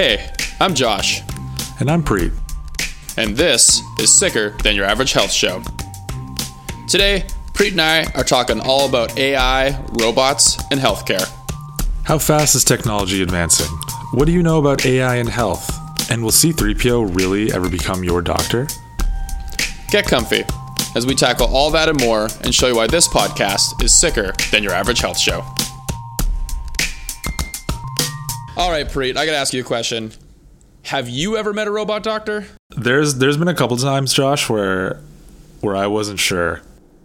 Hey, I'm Josh, And I'm Preet. and this is Sicker Than Your Average Health Show. Today, Preet and I are talking all about AI, robots, and healthcare. How fast is technology advancing? What do you know about AI and health? And will C3PO really ever become your doctor? Get comfy as we tackle all that and more and show you why this podcast is sicker than your average health show. All right, Preet, I gotta ask you a question. Have you ever met a robot doctor? There's there's been a couple times, Josh, where where I wasn't sure.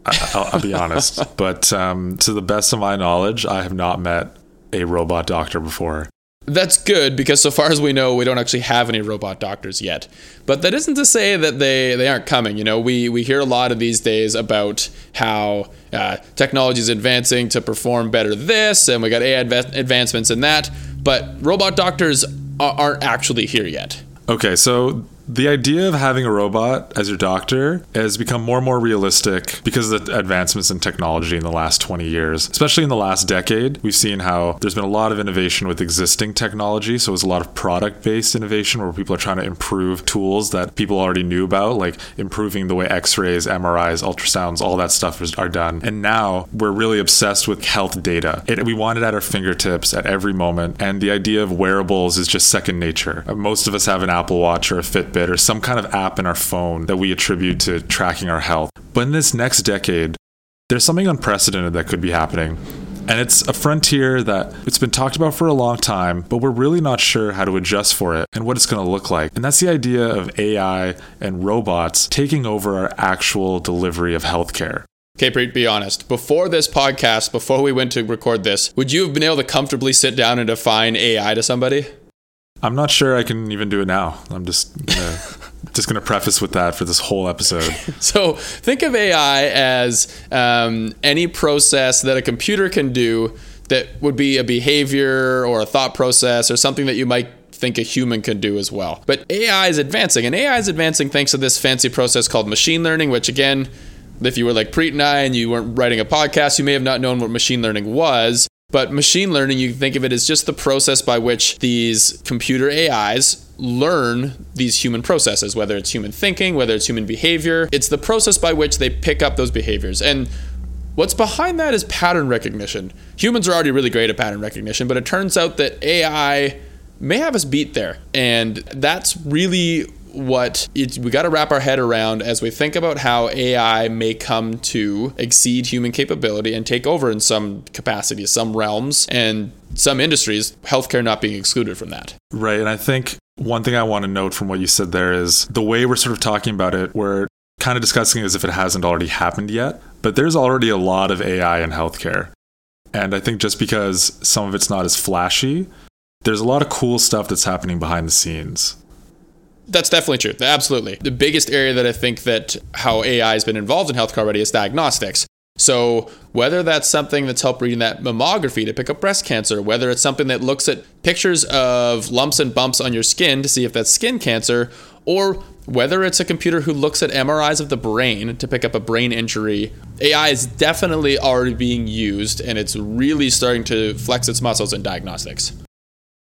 I, I'll, I'll be honest, but um, to the best of my knowledge, I have not met a robot doctor before. That's good because so far as we know, we don't actually have any robot doctors yet. But that isn't to say that they, they aren't coming. You know, we, we hear a lot of these days about how uh, technology is advancing to perform better this, and we got AI adva- advancements in that. But robot doctors aren't actually here yet. Okay, so the idea of having a robot as your doctor has become more and more realistic because of the advancements in technology in the last 20 years. Especially in the last decade, we've seen how there's been a lot of innovation with existing technology. So it's a lot of product based innovation where people are trying to improve tools that people already knew about, like improving the way x rays, MRIs, ultrasounds, all that stuff is, are done. And now we're really obsessed with health data. It, we want it at our fingertips at every moment. And the idea of wearables is just second nature. Most of us have an Apple Watch or a Fitbit or some kind of app in our phone that we attribute to tracking our health. But in this next decade, there's something unprecedented that could be happening. And it's a frontier that it's been talked about for a long time, but we're really not sure how to adjust for it and what it's going to look like. And that's the idea of AI and robots taking over our actual delivery of healthcare. Okay, Preet, be honest. Before this podcast, before we went to record this, would you have been able to comfortably sit down and define AI to somebody? I'm not sure I can even do it now. I'm just gonna, just going to preface with that for this whole episode. So think of AI as um, any process that a computer can do that would be a behavior or a thought process or something that you might think a human can do as well. But AI is advancing, and AI is advancing thanks to this fancy process called machine learning, which again, if you were like Preet and I and you weren't writing a podcast, you may have not known what machine learning was. But machine learning, you can think of it as just the process by which these computer AIs learn these human processes, whether it's human thinking, whether it's human behavior. It's the process by which they pick up those behaviors. And what's behind that is pattern recognition. Humans are already really great at pattern recognition, but it turns out that AI may have us beat there. And that's really what we got to wrap our head around as we think about how AI may come to exceed human capability and take over in some capacity, some realms, and some industries, healthcare not being excluded from that. Right. And I think one thing I want to note from what you said there is the way we're sort of talking about it, we're kind of discussing it as if it hasn't already happened yet. But there's already a lot of AI in healthcare. And I think just because some of it's not as flashy, there's a lot of cool stuff that's happening behind the scenes. That's definitely true. Absolutely. The biggest area that I think that how AI has been involved in healthcare already is diagnostics. So whether that's something that's helped reading that mammography to pick up breast cancer, whether it's something that looks at pictures of lumps and bumps on your skin to see if that's skin cancer, or whether it's a computer who looks at MRIs of the brain to pick up a brain injury, AI is definitely already being used and it's really starting to flex its muscles in diagnostics.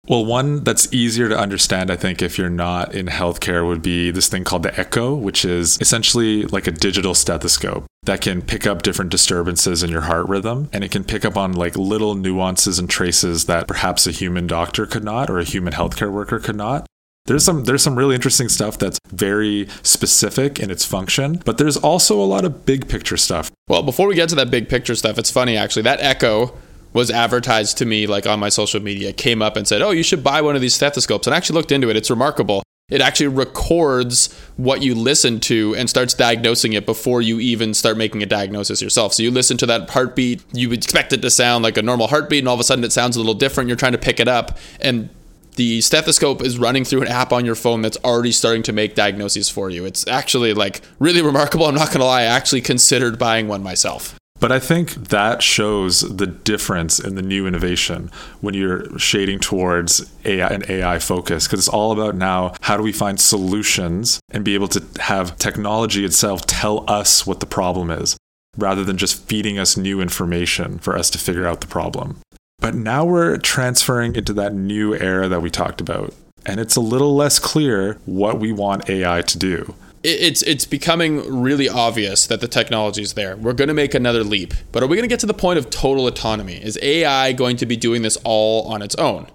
Well, one that's easier to understand, I think, if you're not in healthcare, would be this thing called the Eko, which is essentially like a digital stethoscope that can pick up different disturbances in your heart rhythm. And it can pick up on like little nuances and traces that perhaps a human doctor could not or a human healthcare worker could not. There's some there's some really interesting stuff that's very specific in its function, but there's also a lot of big picture stuff. Well, before we get to that big picture stuff, it's funny actually. That Eko was advertised to me like on my social media, came up and said, "Oh, you should buy one of these stethoscopes." And I actually looked into it. It's remarkable. It actually records what you listen to and starts diagnosing it before you even start making a diagnosis yourself. So you listen to that heartbeat, you expect it to sound like a normal heartbeat, and all of a sudden it sounds a little different. You're trying to pick it up, and the stethoscope is running through an app on your phone that's already starting to make diagnoses for you. It's actually like really remarkable. I'm not going to lie, I actually considered buying one myself. But I think that shows the difference in the new innovation when you're shading towards AI and AI focus because it's all about now how do we find solutions and be able to have technology itself tell us what the problem is rather than just feeding us new information for us to figure out the problem. But now we're transferring into that new era that we talked about and it's a little less clear what we want AI to do. It's it's becoming really obvious that the technology is there. We're going to make another leap, but are we going to get to the point of total autonomy? Is AI going to be doing this all on its own?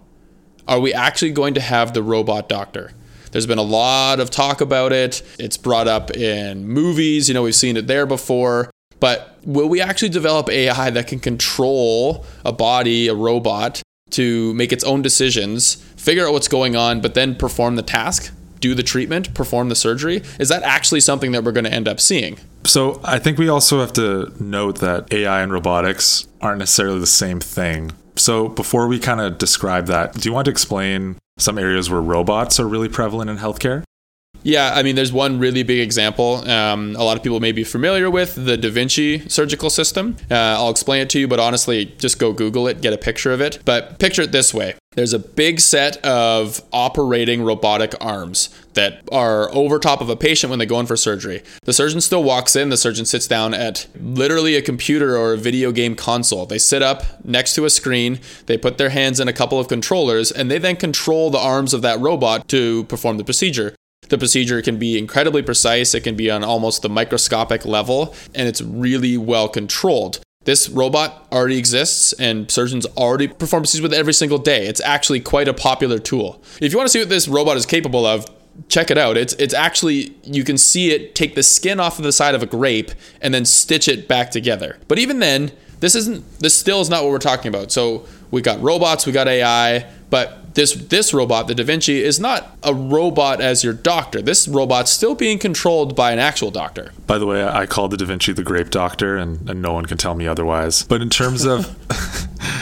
Are we actually going to have the robot doctor? There's been a lot of talk about it. It's brought up in movies. You know, we've seen it there before. But will we actually develop AI that can control a body, a robot, to make its own decisions, figure out what's going on, but then perform the task? Do the treatment, perform the surgery? Is that actually something that we're going to end up seeing? So I think we also have to note that AI and robotics aren't necessarily the same thing. So before we kind of describe that, do you want to explain some areas where robots are really prevalent in healthcare? Yeah, I mean, there's one really big example. Um, a lot of people may be familiar with the Da Vinci surgical system. Uh, I'll explain it to you, but honestly, just go Google it, get a picture of it. But picture it this way there's a big set of operating robotic arms that are over top of a patient when they go in for surgery. The surgeon still walks in, the surgeon sits down at literally a computer or a video game console. They sit up next to a screen, they put their hands in a couple of controllers, and they then control the arms of that robot to perform the procedure. The procedure can be incredibly precise, it can be on almost the microscopic level, and it's really well controlled. This robot already exists and surgeons already perform procedures with it every single day. It's actually quite a popular tool. If you want to see what this robot is capable of, check it out. It's it's actually you can see it take the skin off of the side of a grape and then stitch it back together. But even then, this isn't this still is not what we're talking about. So we got robots, we got AI, but this this robot, the Da Vinci, is not a robot as your doctor. This robot's still being controlled by an actual doctor. By the way, I call the Da Vinci the grape doctor, and, and no one can tell me otherwise. But in terms of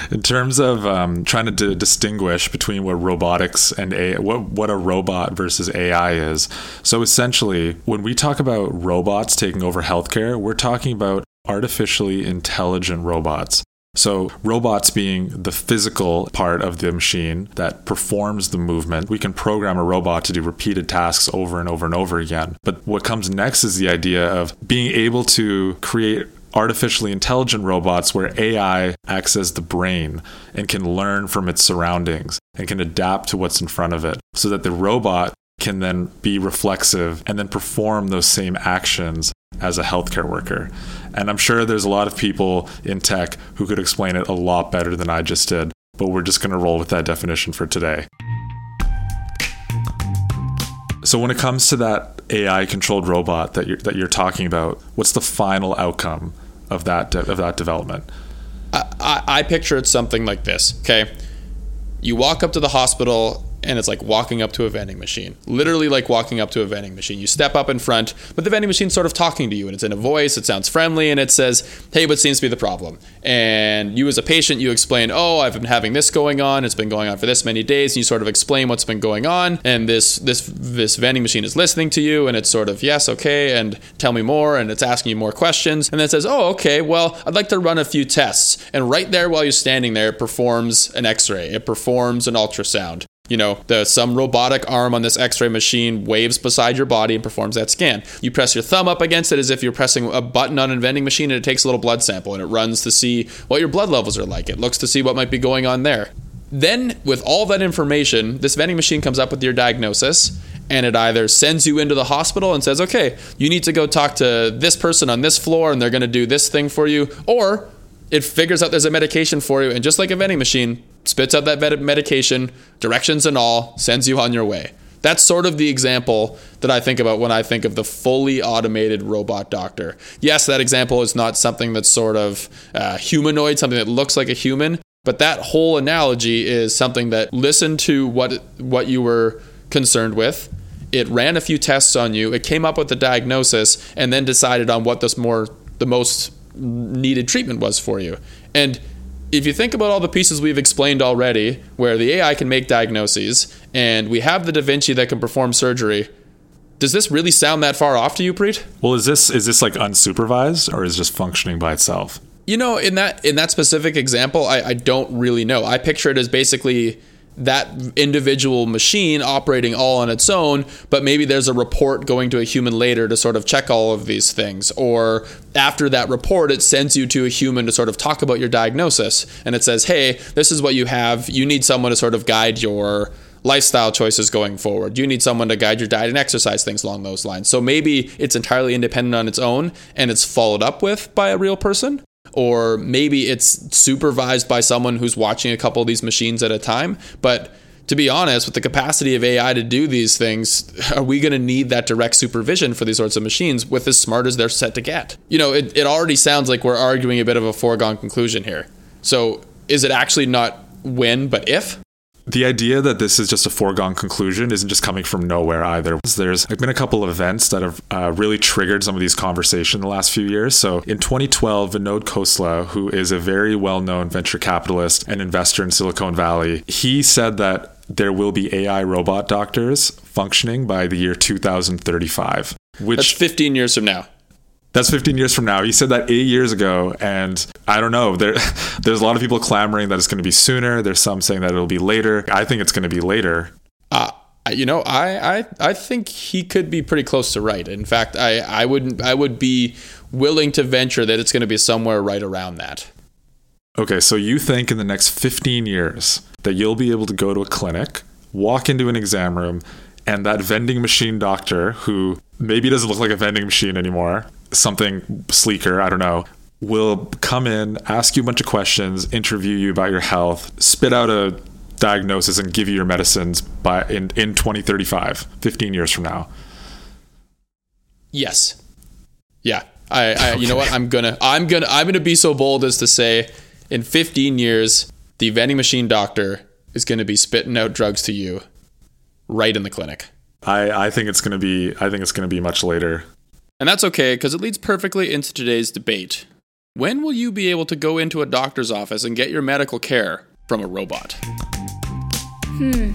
in terms of um, trying to d- distinguish between what robotics and a what what a robot versus AI is, so essentially, when we talk about robots taking over healthcare, we're talking about artificially intelligent robots. So, robots being the physical part of the machine that performs the movement, we can program a robot to do repeated tasks over and over and over again. But what comes next is the idea of being able to create artificially intelligent robots where AI acts as the brain and can learn from its surroundings and can adapt to what's in front of it so that the robot can then be reflexive and then perform those same actions as a healthcare worker. And I'm sure there's a lot of people in tech who could explain it a lot better than I just did, but we're just going to roll with that definition for today. So when it comes to that AI controlled robot that you're, that you're talking about, what's the final outcome of that de- of that development? I, I, I picture it something like this. Okay, you walk up to the hospital and it's like walking up to a vending machine. Literally like walking up to a vending machine. You step up in front, but the vending machine's sort of talking to you and it's in a voice, it sounds friendly, and it says, Hey, what seems to be the problem? And you as a patient, you explain, Oh, I've been having this going on, it's been going on for this many days, and you sort of explain what's been going on, and this this this vending machine is listening to you, and it's sort of, yes, okay, and tell me more, and it's asking you more questions, and then it says, Oh, okay, well, I'd like to run a few tests. And right there while you're standing there, it performs an x-ray, it performs an ultrasound you know, the some robotic arm on this X-ray machine waves beside your body and performs that scan. You press your thumb up against it as if you're pressing a button on a vending machine, and it takes a little blood sample and it runs to see what your blood levels are like. It looks to see what might be going on there. Then, with all that information, this vending machine comes up with your diagnosis and it either sends you into the hospital and says, okay, you need to go talk to this person on this floor and they're going to do this thing for you, or it figures out there's a medication for you and just like a vending machine, spits out that medication, directions and all, sends you on your way. That's sort of the example that I think about when I think of the fully automated robot doctor. Yes, that example is not something that's sort of uh, humanoid, something that looks like a human, but that whole analogy is something that listened to what what you were concerned with. It ran a few tests on you. It came up with a diagnosis, and then decided on what this more the most needed treatment was for you. And if you think about all the pieces we've explained already, where the AI can make diagnoses and we have the Da Vinci that can perform surgery, does this really sound that far off to you, Preet? Well, is this is this like unsupervised or is just functioning by itself? You know, in that in that specific example, I, I don't really know. I picture it as basically that individual machine operating all on its own, but maybe there's a report going to a human later to sort of check all of these things. Or after that report, it sends you to a human to sort of talk about your diagnosis. And it says, hey, this is what you have. You need someone to sort of guide your lifestyle choices going forward. You need someone to guide your diet and exercise, things along those lines. So maybe it's entirely independent on its own and it's followed up with by a real person. Or maybe it's supervised by someone who's watching a couple of these machines at a time. But to be honest, with the capacity of AI to do these things, are we going to need that direct supervision for these sorts of machines with as smart as they're set to get? You know, it, it already sounds like we're arguing a bit of a foregone conclusion here. So is it actually not when, but if? The idea that this is just a foregone conclusion isn't just coming from nowhere either. There's been a couple of events that have uh, really triggered some of these conversations in the last few years. So in 2012, Vinod Khosla, who is a very well-known venture capitalist and investor in Silicon Valley, he said that there will be AI robot doctors functioning by the year 2035. Which That's 15 years from now. That's 15 years from now. He said that eight years ago, and I don't know. There, there's a lot of people clamoring that it's going to be sooner. There's some saying that it'll be later. I think it's going to be later. Uh, you know, I, I I think he could be pretty close to right. In fact, I I would I would be willing to venture that it's going to be somewhere right around that. Okay, so you think in the next 15 years that you'll be able to go to a clinic, walk into an exam room, and that vending machine doctor who maybe doesn't look like a vending machine anymore something sleeker, I don't know, will come in, ask you a bunch of questions, interview you about your health, spit out a diagnosis and give you your medicines by in, in 2035, 15 years from now. Yes. Yeah. I, I you know what? I'm gonna I'm gonna I'm gonna be so bold as to say in 15 years, the vending machine doctor is gonna be spitting out drugs to you right in the clinic. I, I think it's gonna be I think it's gonna be much later. And that's okay because it leads perfectly into today's debate. When will you be able to go into a doctor's office and get your medical care from a robot? Hmm.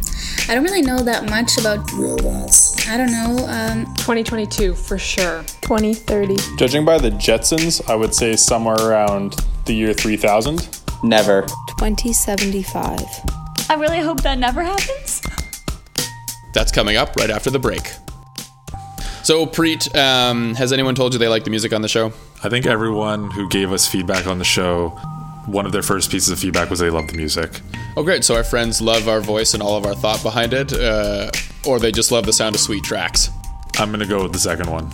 I don't really know that much about robots. I don't know. Um, 2022 for sure. 2030. Judging by the Jetsons, I would say somewhere around the year 3000. Never. 2075. I really hope that never happens. That's coming up right after the break. So, Preet, um, has anyone told you they like the music on the show? I think everyone who gave us feedback on the show, one of their first pieces of feedback was they love the music. Oh, great. So, our friends love our voice and all of our thought behind it, uh, or they just love the sound of sweet tracks. I'm going to go with the second one.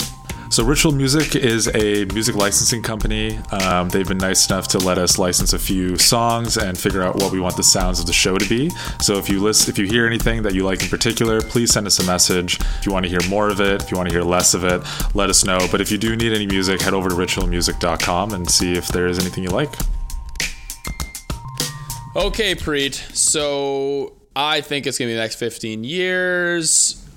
So, Ritual Music is a music licensing company. Um, they've been nice enough to let us license a few songs and figure out what we want the sounds of the show to be. So, if you list, if you hear anything that you like in particular, please send us a message. If you want to hear more of it, if you want to hear less of it, let us know. But if you do need any music, head over to ritualmusic.com and see if there is anything you like. Okay, Preet. So, I think it's going to be the next 15 years.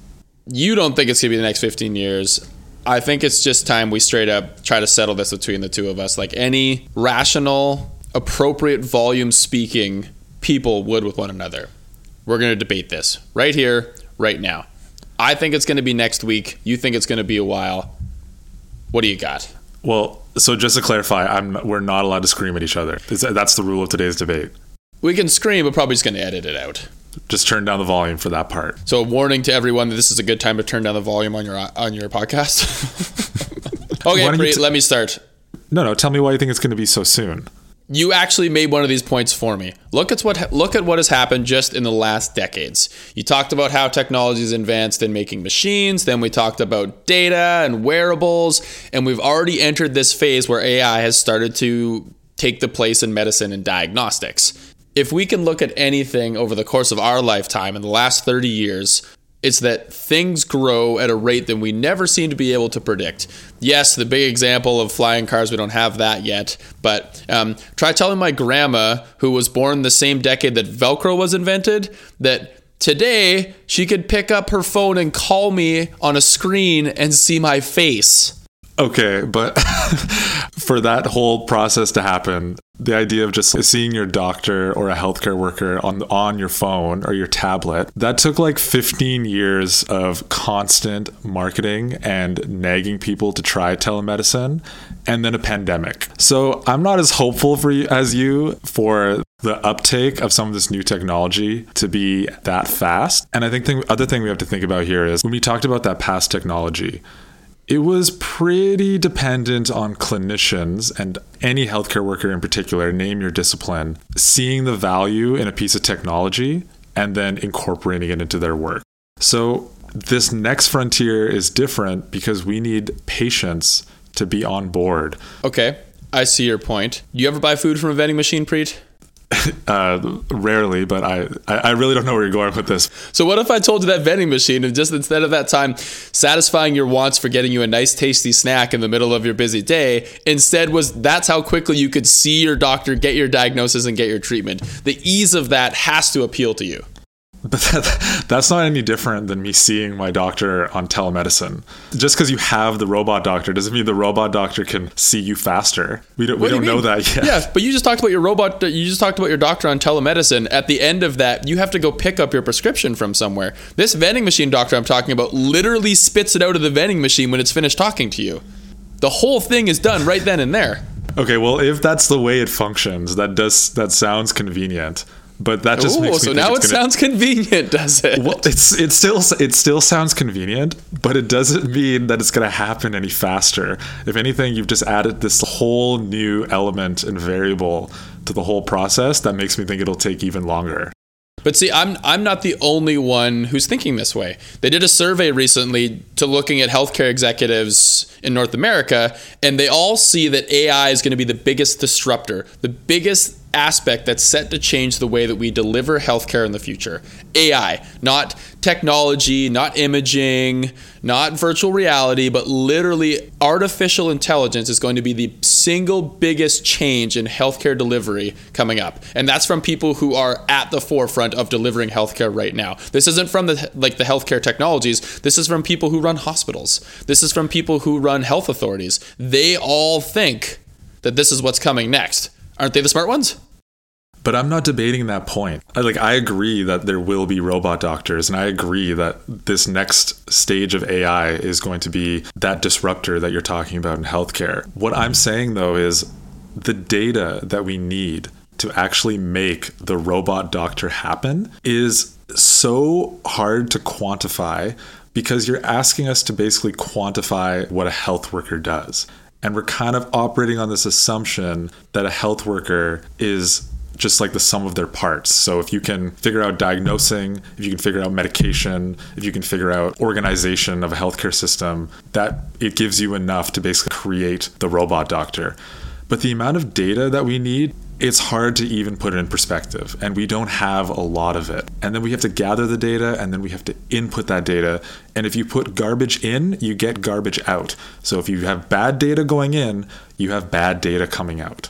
You don't think it's going to be the next 15 years. I think it's just time we straight up try to settle this between the two of us. Like any rational, appropriate volume speaking people would with one another. We're going to debate this right here, right now. I think it's going to be next week. You think it's going to be a while. What do you got? Well, so just to clarify, I'm we're not allowed to scream at each other. That's the rule of today's debate. We can scream, but probably just going to edit it out just turn down the volume for that part. So, a warning to everyone that this is a good time to turn down the volume on your on your podcast. okay, Bree, t- let me start. No, no. Tell me why you think it's going to be so soon. You actually made one of these points for me. Look at what look at what has happened just in the last decades. You talked about how technology is advanced in making machines. Then we talked about data and wearables, and we've already entered this phase where AI has started to take the place in medicine and diagnostics if we can look at anything over the course of our lifetime in the last 30 years, it's that things grow at a rate that we never seem to be able to predict. Yes, the big example of flying cars, we don't have that yet. But um, try telling my grandma, who was born the same decade that Velcro was invented, that today she could pick up her phone and call me on a screen and see my face. Okay, but for that whole process to happen, the idea of just seeing your doctor or a healthcare worker on on your phone or your tablet, that took like 15 years of constant marketing and nagging people to try telemedicine and then a pandemic. So, I'm not as hopeful for you as you for the uptake of some of this new technology to be that fast. And I think the other thing we have to think about here is when we talked about that past technology, it was pretty dependent on clinicians and any healthcare worker in particular, name your discipline, seeing the value in a piece of technology and then incorporating it into their work. So this next frontier is different because we need patients to be on board. Okay, I see your point. Do you ever buy food from a vending machine, Preet? Uh, rarely, but I, I I really don't know where you're going with this. So what if I told you that vending machine and just instead of that time satisfying your wants for getting you a nice tasty snack in the middle of your busy day, instead was that's how quickly you could see your doctor, get your diagnosis and get your treatment. The ease of that has to appeal to you. But that, that's not any different than me seeing my doctor on telemedicine. Just because you have the robot doctor doesn't mean the robot doctor can see you faster. We don't, we do don't know that yet. Yeah, but you just talked about your robot. You just talked about your doctor on telemedicine. At the end of that, you have to go pick up your prescription from somewhere. This vending machine doctor I'm talking about literally spits it out of the vending machine when it's finished talking to you. The whole thing is done right then and there. Okay, well, if that's the way it functions, that does that sounds convenient. But that just Ooh, makes me so now it gonna, sounds convenient, does it? Well, it's it still it still sounds convenient, but it doesn't mean that it's going to happen any faster. If anything, you've just added this whole new element and variable to the whole process that makes me think it'll take even longer. But see, I'm I'm not the only one who's thinking this way. They did a survey recently to looking at healthcare executives in North America, and they all see that AI is going to be the biggest disruptor, the biggest aspect that's set to change the way that we deliver healthcare in the future. AI, not technology, not imaging, not virtual reality, but literally artificial intelligence is going to be the single biggest change in healthcare delivery coming up. And that's from people who are at the forefront of delivering healthcare right now. This isn't from the like the healthcare technologies. This is from people who run hospitals. This is from people who run health authorities. They all think that this is what's coming next. Aren't they the smart ones? But I'm not debating that point. I, like I agree that there will be robot doctors, and I agree that this next stage of AI is going to be that disruptor that you're talking about in healthcare. What I'm saying though is the data that we need to actually make the robot doctor happen is so hard to quantify because you're asking us to basically quantify what a health worker does. And we're kind of operating on this assumption that a health worker is just like the sum of their parts. So if you can figure out diagnosing, if you can figure out medication, if you can figure out organization of a healthcare system, that it gives you enough to basically create the robot doctor. But the amount of data that we need, it's hard to even put it in perspective. And we don't have a lot of it. And then we have to gather the data and then we have to input that data. And if you put garbage in, you get garbage out. So if you have bad data going in, you have bad data coming out.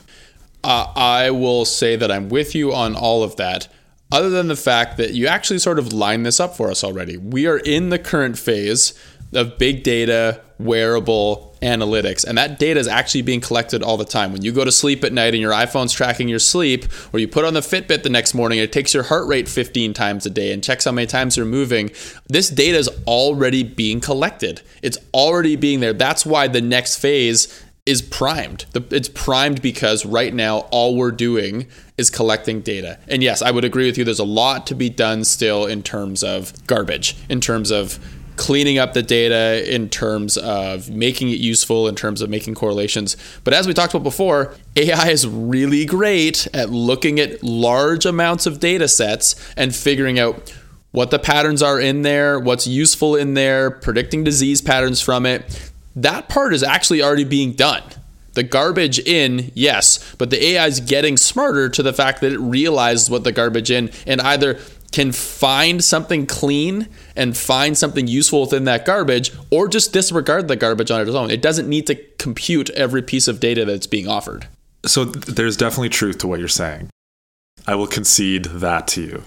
Uh, I will say that I'm with you on all of that, other than the fact that you actually sort of lined this up for us already. We are in the current phase of big data, wearable analytics, and that data is actually being collected all the time. When you go to sleep at night and your iPhone's tracking your sleep, or you put on the Fitbit the next morning, it takes your heart rate 15 times a day and checks how many times you're moving. This data is already being collected, it's already being there. That's why the next phase is primed. It's primed because right now all we're doing is collecting data. And yes, I would agree with you. There's a lot to be done still in terms of garbage, in terms of cleaning up the data, in terms of making it useful, in terms of making correlations. But as we talked about before, AI is really great at looking at large amounts of data sets and figuring out what the patterns are in there, what's useful in there, predicting disease patterns from it that part is actually already being done. The garbage in, yes, but the AI is getting smarter to the fact that it realizes what the garbage in and either can find something clean and find something useful within that garbage or just disregard the garbage on its own. It doesn't need to compute every piece of data that's being offered. So th- there's definitely truth to what you're saying. I will concede that to you.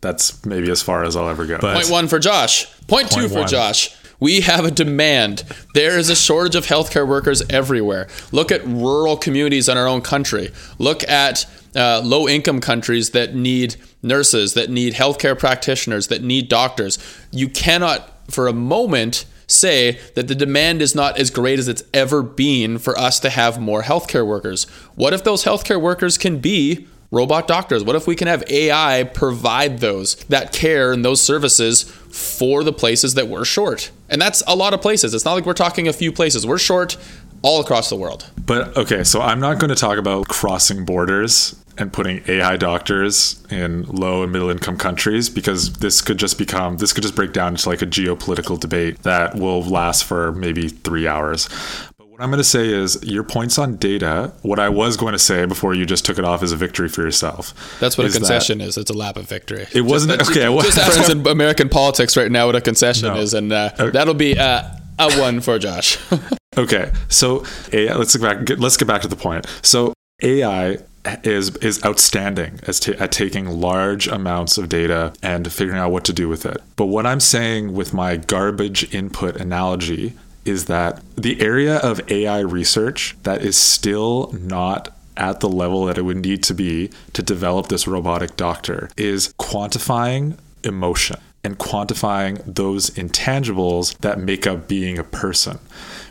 That's maybe as far as I'll ever go. But Point one for Josh. Point, two for one. Josh. We have a demand. There is a shortage of healthcare workers everywhere. Look at rural communities in our own country. Look at uh, low income countries that need nurses, that need healthcare practitioners, that need doctors. You cannot, for a moment, say that the demand is not as great as it's ever been for us to have more healthcare workers. What if those healthcare workers can be robot doctors? What if we can have AI provide those that care and those services for the places that we're short? And that's a lot of places. It's not like we're talking a few places. We're short all across the world. But okay, so I'm not going to talk about crossing borders and putting AI doctors in low and middle income countries because this could just become this could just break down into like a geopolitical debate that will last for maybe three hours. What I'm going to say is your points on data. What I was going to say before you just took it off as a victory for yourself. That's what a concession is. It's a lap of victory. It wasn't Just, okay. well- just ask in American politics right now what a concession No. is, and uh, Okay. that'll be uh, a one for Josh. Okay, so AI, let's get back. Get, let's get back to the point. So AI is is outstanding as ta at taking large amounts of data and figuring out what to do with it. But what I'm saying with my garbage input analogy is that the area of AI research that is still not at the level that it would need to be to develop this robotic doctor is quantifying emotion and quantifying those intangibles that make up being a person.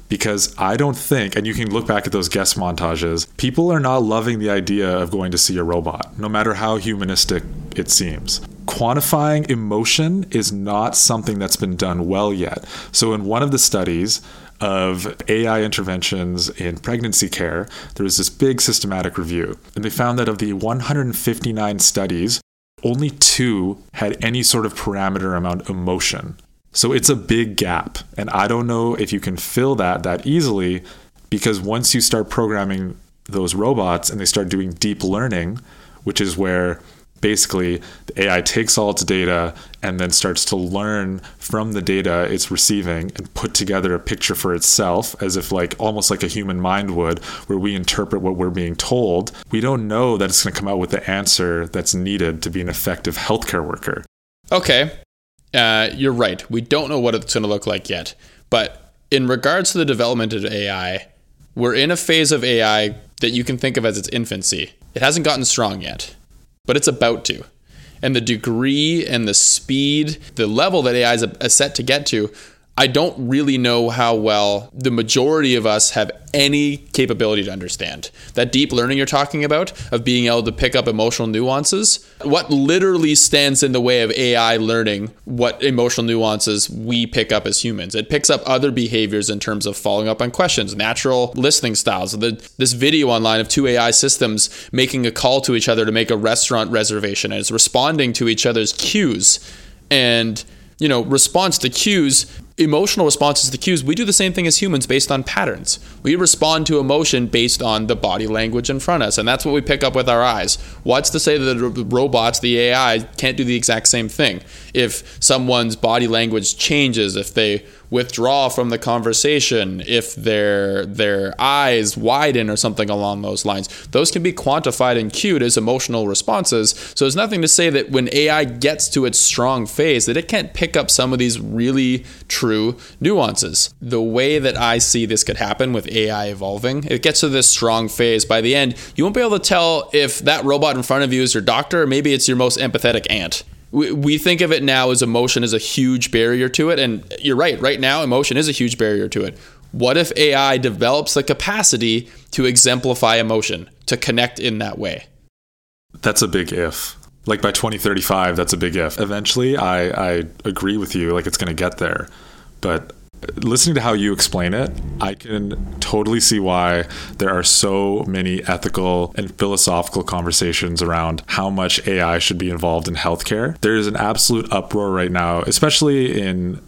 Because I don't think, and you can look back at those guest montages, people are not loving the idea of going to see a robot, no matter how humanistic it seems. Quantifying emotion is not something that's been done well yet. So, in one of the studies, of AI interventions in pregnancy care, there was this big systematic review. And they found that of the 159 studies, only two had any sort of parameter around emotion. So it's a big gap. And I don't know if you can fill that that easily because once you start programming those robots and they start doing deep learning, which is where basically the AI takes all its data and then starts to learn from the data it's receiving and put together a picture for itself as if like almost like a human mind would where we interpret what we're being told we don't know that it's going to come out with the answer that's needed to be an effective healthcare worker Okay, uh, you're right. We don't know what it's going to look like yet. But in regards to the development of AI, we're in a phase of AI that you can think of as its infancy. It hasn't gotten strong yet, but it's about to. And the degree and the speed, the level that AI is set to get to, I don't really know how well the majority of us have any capability to understand. That deep learning you're talking about, of being able to pick up emotional nuances, what literally stands in the way of AI learning what emotional nuances we pick up as humans? It picks up other behaviors in terms of following up on questions, natural listening styles. The, this video online of two AI systems making a call to each other to make a restaurant reservation, and it's responding to each other's cues. And you know, response to cues, emotional responses to cues, we do the same thing as humans based on patterns. We respond to emotion based on the body language in front of us, and that's what we pick up with our eyes. What's to say that the robots, the AI, can't do the exact same thing? If someone's body language changes, if they withdraw from the conversation, if their their eyes widen or something along those lines, those can be quantified and cued as emotional responses. So there's nothing to say that when AI gets to its strong phase that it can't pick up some of these really true nuances. The way that I see this could happen with AI evolving, it gets to this strong phase. By the end, you won't be able to tell if that robot in front of you is your doctor or maybe it's your most empathetic aunt. We, we think of it now as emotion is a huge barrier to it. And you're right, right now, emotion is a huge barrier to it. What if AI develops the capacity to exemplify emotion, to connect in that way? that's a big if like by 2035 that's a big if eventually i i agree with you like it's going to get there but listening to how you explain it i can totally see why there are so many ethical and philosophical conversations around how much ai should be involved in healthcare there is an absolute uproar right now especially in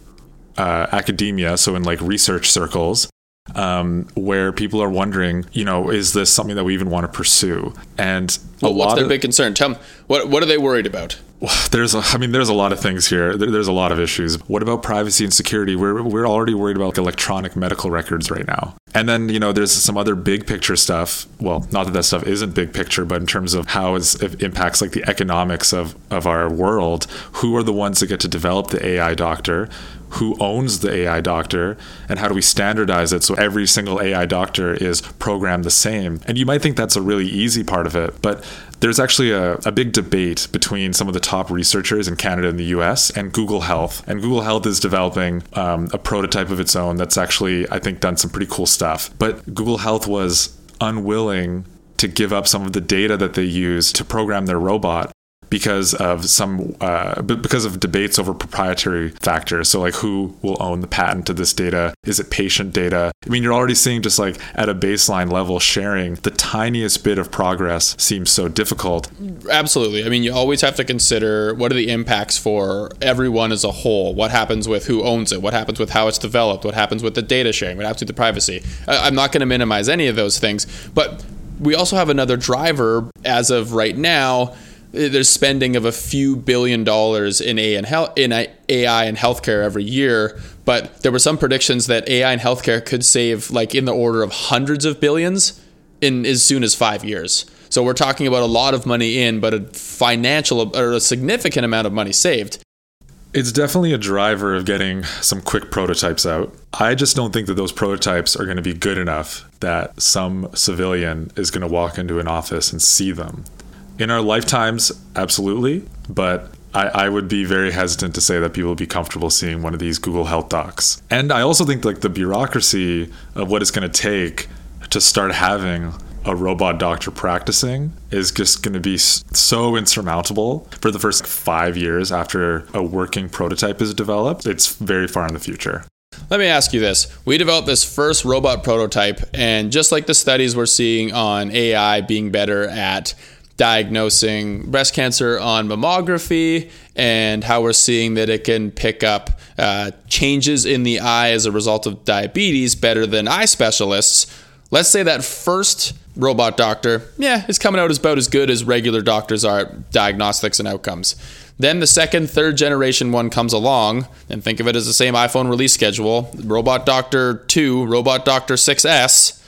uh, academia so in like research circles um, where people are wondering, you know, is this something that we even want to pursue? And a Well, what's their of big concern? Tell them, what, what are they worried about? there's, a, I mean, there's a lot of things here. There, there's a lot of issues. What about privacy and security? We're we're already worried about electronic medical records right now. And then you know, there's some other big picture stuff. Well, not that that stuff isn't big picture, but in terms of how it impacts like the economics of of our world. Who are the ones that get to develop the AI doctor? Who owns the AI doctor and how do we standardize it so every single AI doctor is programmed the same. And you might think that's a really easy part of it, but there's actually a, a big debate between some of the top researchers in Canada and the US and Google Health. And Google Health is developing um, a prototype of its own that's actually, I think, done some pretty cool stuff. But Google Health was unwilling to give up some of the data that they use to program their robot because of some uh, because of debates over proprietary factors. So like who will own the patent to this data? Is it patient data? I mean, you're already seeing just like at a baseline level, sharing the tiniest bit of progress seems so difficult. Absolutely. I mean, you always have to consider what are the impacts for everyone as a whole. What happens with who owns it? What happens with how it's developed? What happens with the data sharing? What happens with the privacy? I'm not going to minimize any of those things, but we also have another driver as of right now Eh, there's spending of a few billion dollars in AI and health in AI and healthcare every year, but there were some predictions that AI and healthcare could save like in the order of hundreds of billions in as soon as 5 years. So we're talking about a lot of money in, but a financial or a significant amount of money saved. It's definitely a driver of getting some quick prototypes out. I just don't think that those prototypes are going to be good enough that some civilian is going to walk into an office and see them. In our lifetimes, absolutely, but I, I, would be very hesitant to say that people would be comfortable seeing one of these Google Health docs. And I also think like the bureaucracy of what it's going to take to start having a robot doctor practicing is just going to be so insurmountable for the first five years after a working prototype is developed. It's very far in the future. Let me ask you this. We developed this first robot prototype, and just like the studies we're seeing on AI being better at diagnosing breast cancer on mammography and how we're seeing that it can pick up uh, changes in the eye as a result of diabetes better than eye specialists. Let's say that first robot doctor, yeah, is coming out as about as good as regular doctors are at diagnostics and outcomes. Then the second, third generation one comes along, and think of it as the same iPhone release schedule. Robot Doctor 2, Robot Doctor 6S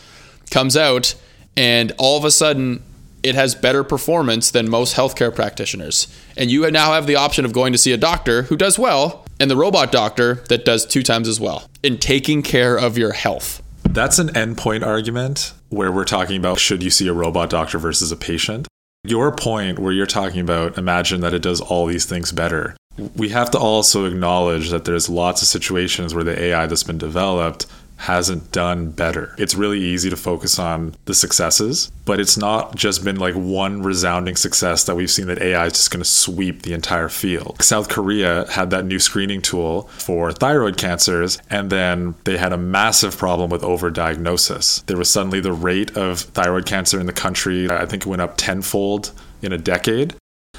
comes out, and all of a sudden, it has better performance than most healthcare practitioners. And you now have the option of going to see a doctor who does well, and the robot doctor that does two times as well in taking care of your health. That's an endpoint argument where we're talking about should you see a robot doctor versus a patient. Your point where you're talking about imagine that it does all these things better. We have to also acknowledge that there's lots of situations where the AI that's been developed hasn't done better. It's really easy to focus on the successes, but it's not just been like one resounding success that we've seen that AI is just going to sweep the entire field. South Korea had that new screening tool for thyroid cancers, and then they had a massive problem with overdiagnosis. There was suddenly the rate of thyroid cancer in the country, I think it went up tenfold in a decade.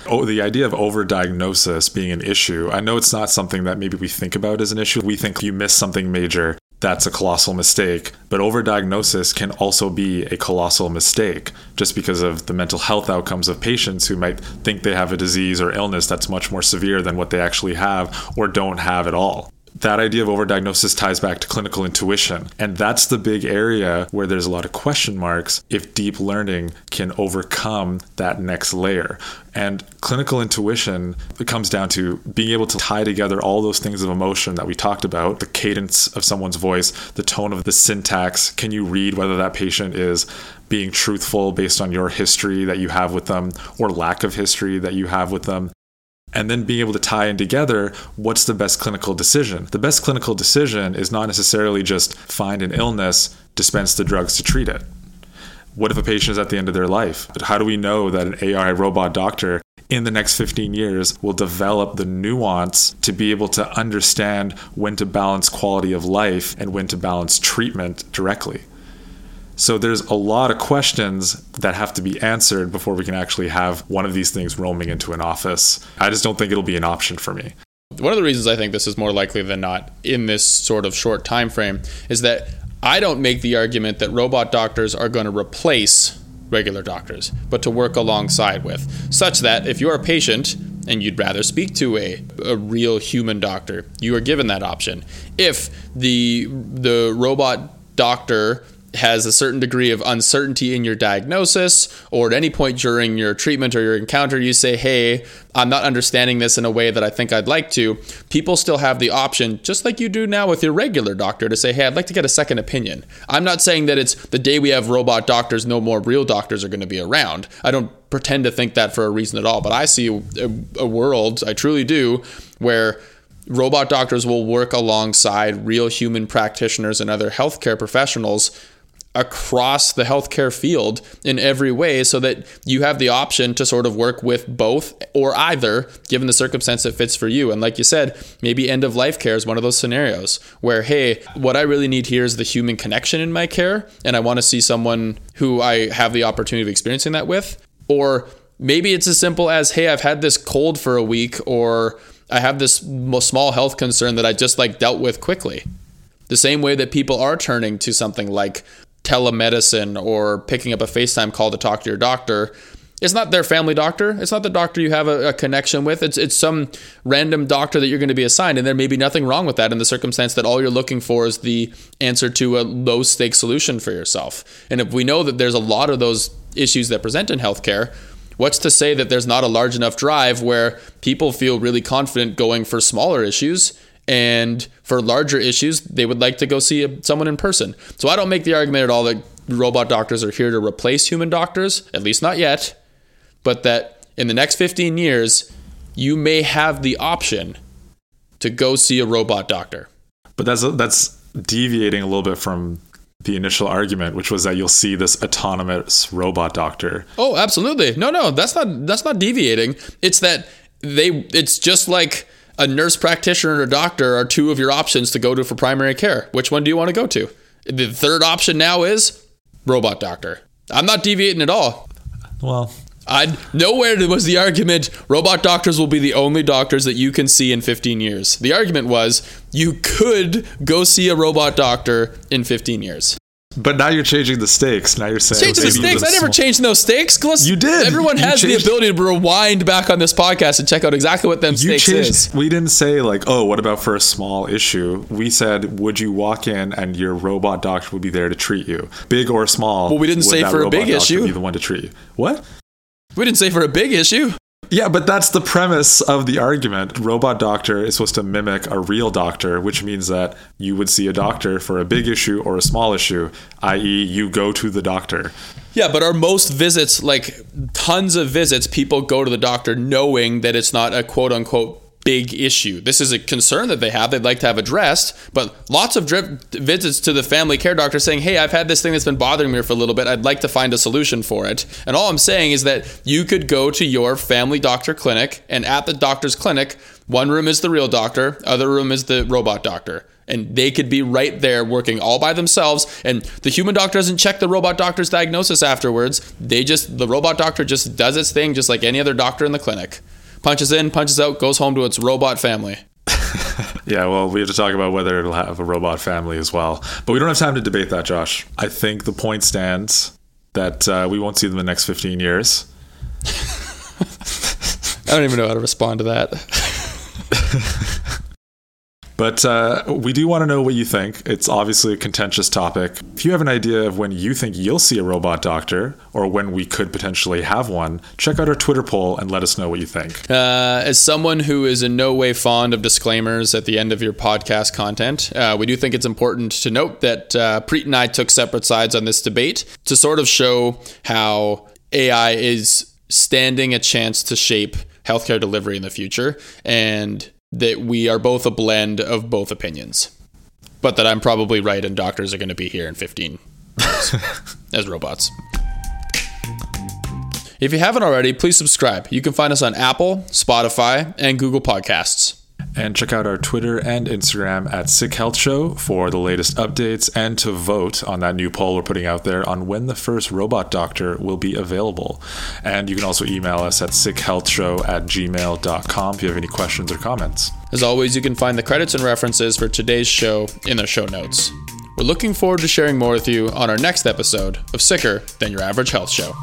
Oh, the idea of overdiagnosis being an issue. I know it's not something that maybe we think about as an issue. We think you miss something major that's a colossal mistake. But overdiagnosis can also be a colossal mistake just because of the mental health outcomes of patients who might think they have a disease or illness that's much more severe than what they actually have or don't have at all that idea of overdiagnosis ties back to clinical intuition. And that's the big area where there's a lot of question marks if deep learning can overcome that next layer. And clinical intuition it comes down to being able to tie together all those things of emotion that we talked about the cadence of someone's voice, the tone of the syntax. Can you read whether that patient is being truthful based on your history that you have with them or lack of history that you have with them? And then being able to tie in together what's the best clinical decision. The best clinical decision is not necessarily just find an illness, dispense the drugs to treat it. What if a patient is at the end of their life? How do we know that an AI robot doctor in the next 15 years will develop the nuance to be able to understand when to balance quality of life and when to balance treatment directly? So there's a lot of questions that have to be answered before we can actually have one of these things roaming into an office. I just don't think it'll be an option for me. One of the reasons I think this is more likely than not in this sort of short time frame is that I don't make the argument that robot doctors are going to replace regular doctors, but to work alongside with, such that if you're a patient and you'd rather speak to a, a real human doctor, you are given that option. If the the robot doctor has a certain degree of uncertainty in your diagnosis, or at any point during your treatment or your encounter, you say, Hey, I'm not understanding this in a way that I think I'd like to, people still have the option, just like you do now with your regular doctor, to say, Hey, I'd like to get a second opinion. I'm not saying that it's the day we have robot doctors, no more real doctors are going to be around. I don't pretend to think that for a reason at all, but I see a, a world, I truly do, where robot doctors will work alongside real human practitioners and other healthcare professionals across the healthcare field in every way so that you have the option to sort of work with both or either given the circumstance that fits for you. And like you said maybe end of life care is one of those scenarios where hey what i really need here is the human connection in my care and i want to see someone who i have the opportunity of experiencing that with. Or maybe it's as simple as hey i've had this cold for a week or i have this small health concern that i just like dealt with quickly. The same way that people are turning to something like telemedicine or picking up a FaceTime call to talk to your doctor. It's not their family doctor. It's not the doctor you have a, a, connection with. It's it's some random doctor that you're going to be assigned, and there may be nothing wrong with that in the circumstance that all you're looking for is the answer to a low stake solution for yourself. And if we know that there's a lot of those issues that present in healthcare, what's to say that there's not a large enough drive where people feel really confident going for smaller issues and for larger issues, they would like to go see someone in person. So I don't make the argument at all that robot doctors are here to replace human doctors, at least not yet, but that in the next 15 years, you may have the option to go see a robot doctor. But that's that's deviating a little bit from the initial argument, which was that you'll see this autonomous robot doctor. Oh, absolutely. No, no, that's not that's not deviating. It's that they it's just like a nurse practitioner and a doctor are two of your options to go to for primary care. Which one do you want to go to? The third option now is robot doctor. I'm not deviating at all. Well, I nowhere was the argument robot doctors will be the only doctors that you can see in 15 years. The argument was you could go see a robot doctor in 15 years. But now you're changing the stakes. Now you're saying changing the stakes. I never changed those stakes. Let's, you did. Everyone has the ability to rewind back on this podcast and check out exactly what them you stakes changed, is. We didn't say like, oh, what about for a small issue? We said, would you walk in and your robot doctor would be there to treat you, big or small? Well, we didn't say for a big issue. Be the one to treat you. What? We didn't say for a big issue. Yeah, but that's the premise of the argument. Robot doctor is supposed to mimic a real doctor, which means that you would see a doctor for a big issue or a small issue, i.e., you go to the doctor. Yeah, but are most visits, like tons of visits, people go to the doctor knowing that it's not a quote unquote big issue. This is a concern that they have, they'd like to have addressed, but lots of visits to the family care doctor saying, Hey, I've had this thing that's been bothering me for a little bit. I'd like to find a solution for it. And all I'm saying is that you could go to your family doctor clinic, and at the doctor's clinic, one room is the real doctor, other room is the robot doctor. And they could be right there working all by themselves. And the human doctor doesn't check the robot doctor's diagnosis afterwards. They just, the robot doctor just does its thing just like any other doctor in the clinic punches in, punches out, goes home to its robot family. yeah, well, we have to talk about whether it'll have a robot family as well. But we don't have time to debate that, Josh. I think the point stands that uh, we won't see them in the next 15 years. I don't even know how to respond to that. But uh, we do want to know what you think. It's obviously a contentious topic. If you have an idea of when you think you'll see a robot doctor or when we could potentially have one, check out our Twitter poll and let us know what you think. Uh, as someone who is in no way fond of disclaimers at the end of your podcast content, uh, we do think it's important to note that uh, Preet and I took separate sides on this debate to sort of show how AI is standing a chance to shape healthcare delivery in the future. And that we are both a blend of both opinions, but that I'm probably right and doctors are going to be here in 15 as robots. If you haven't already, please subscribe. You can find us on Apple, Spotify, and Google Podcasts. And check out our Twitter and Instagram at Sick Health Show for the latest updates and to vote on that new poll we're putting out there on when the first robot doctor will be available. And you can also email us at sickhealthshow at gmail.com if you have any questions or comments. As always, you can find the credits and references for today's show in the show notes. We're looking forward to sharing more with you on our next episode of Sicker Than Your Average Health Show.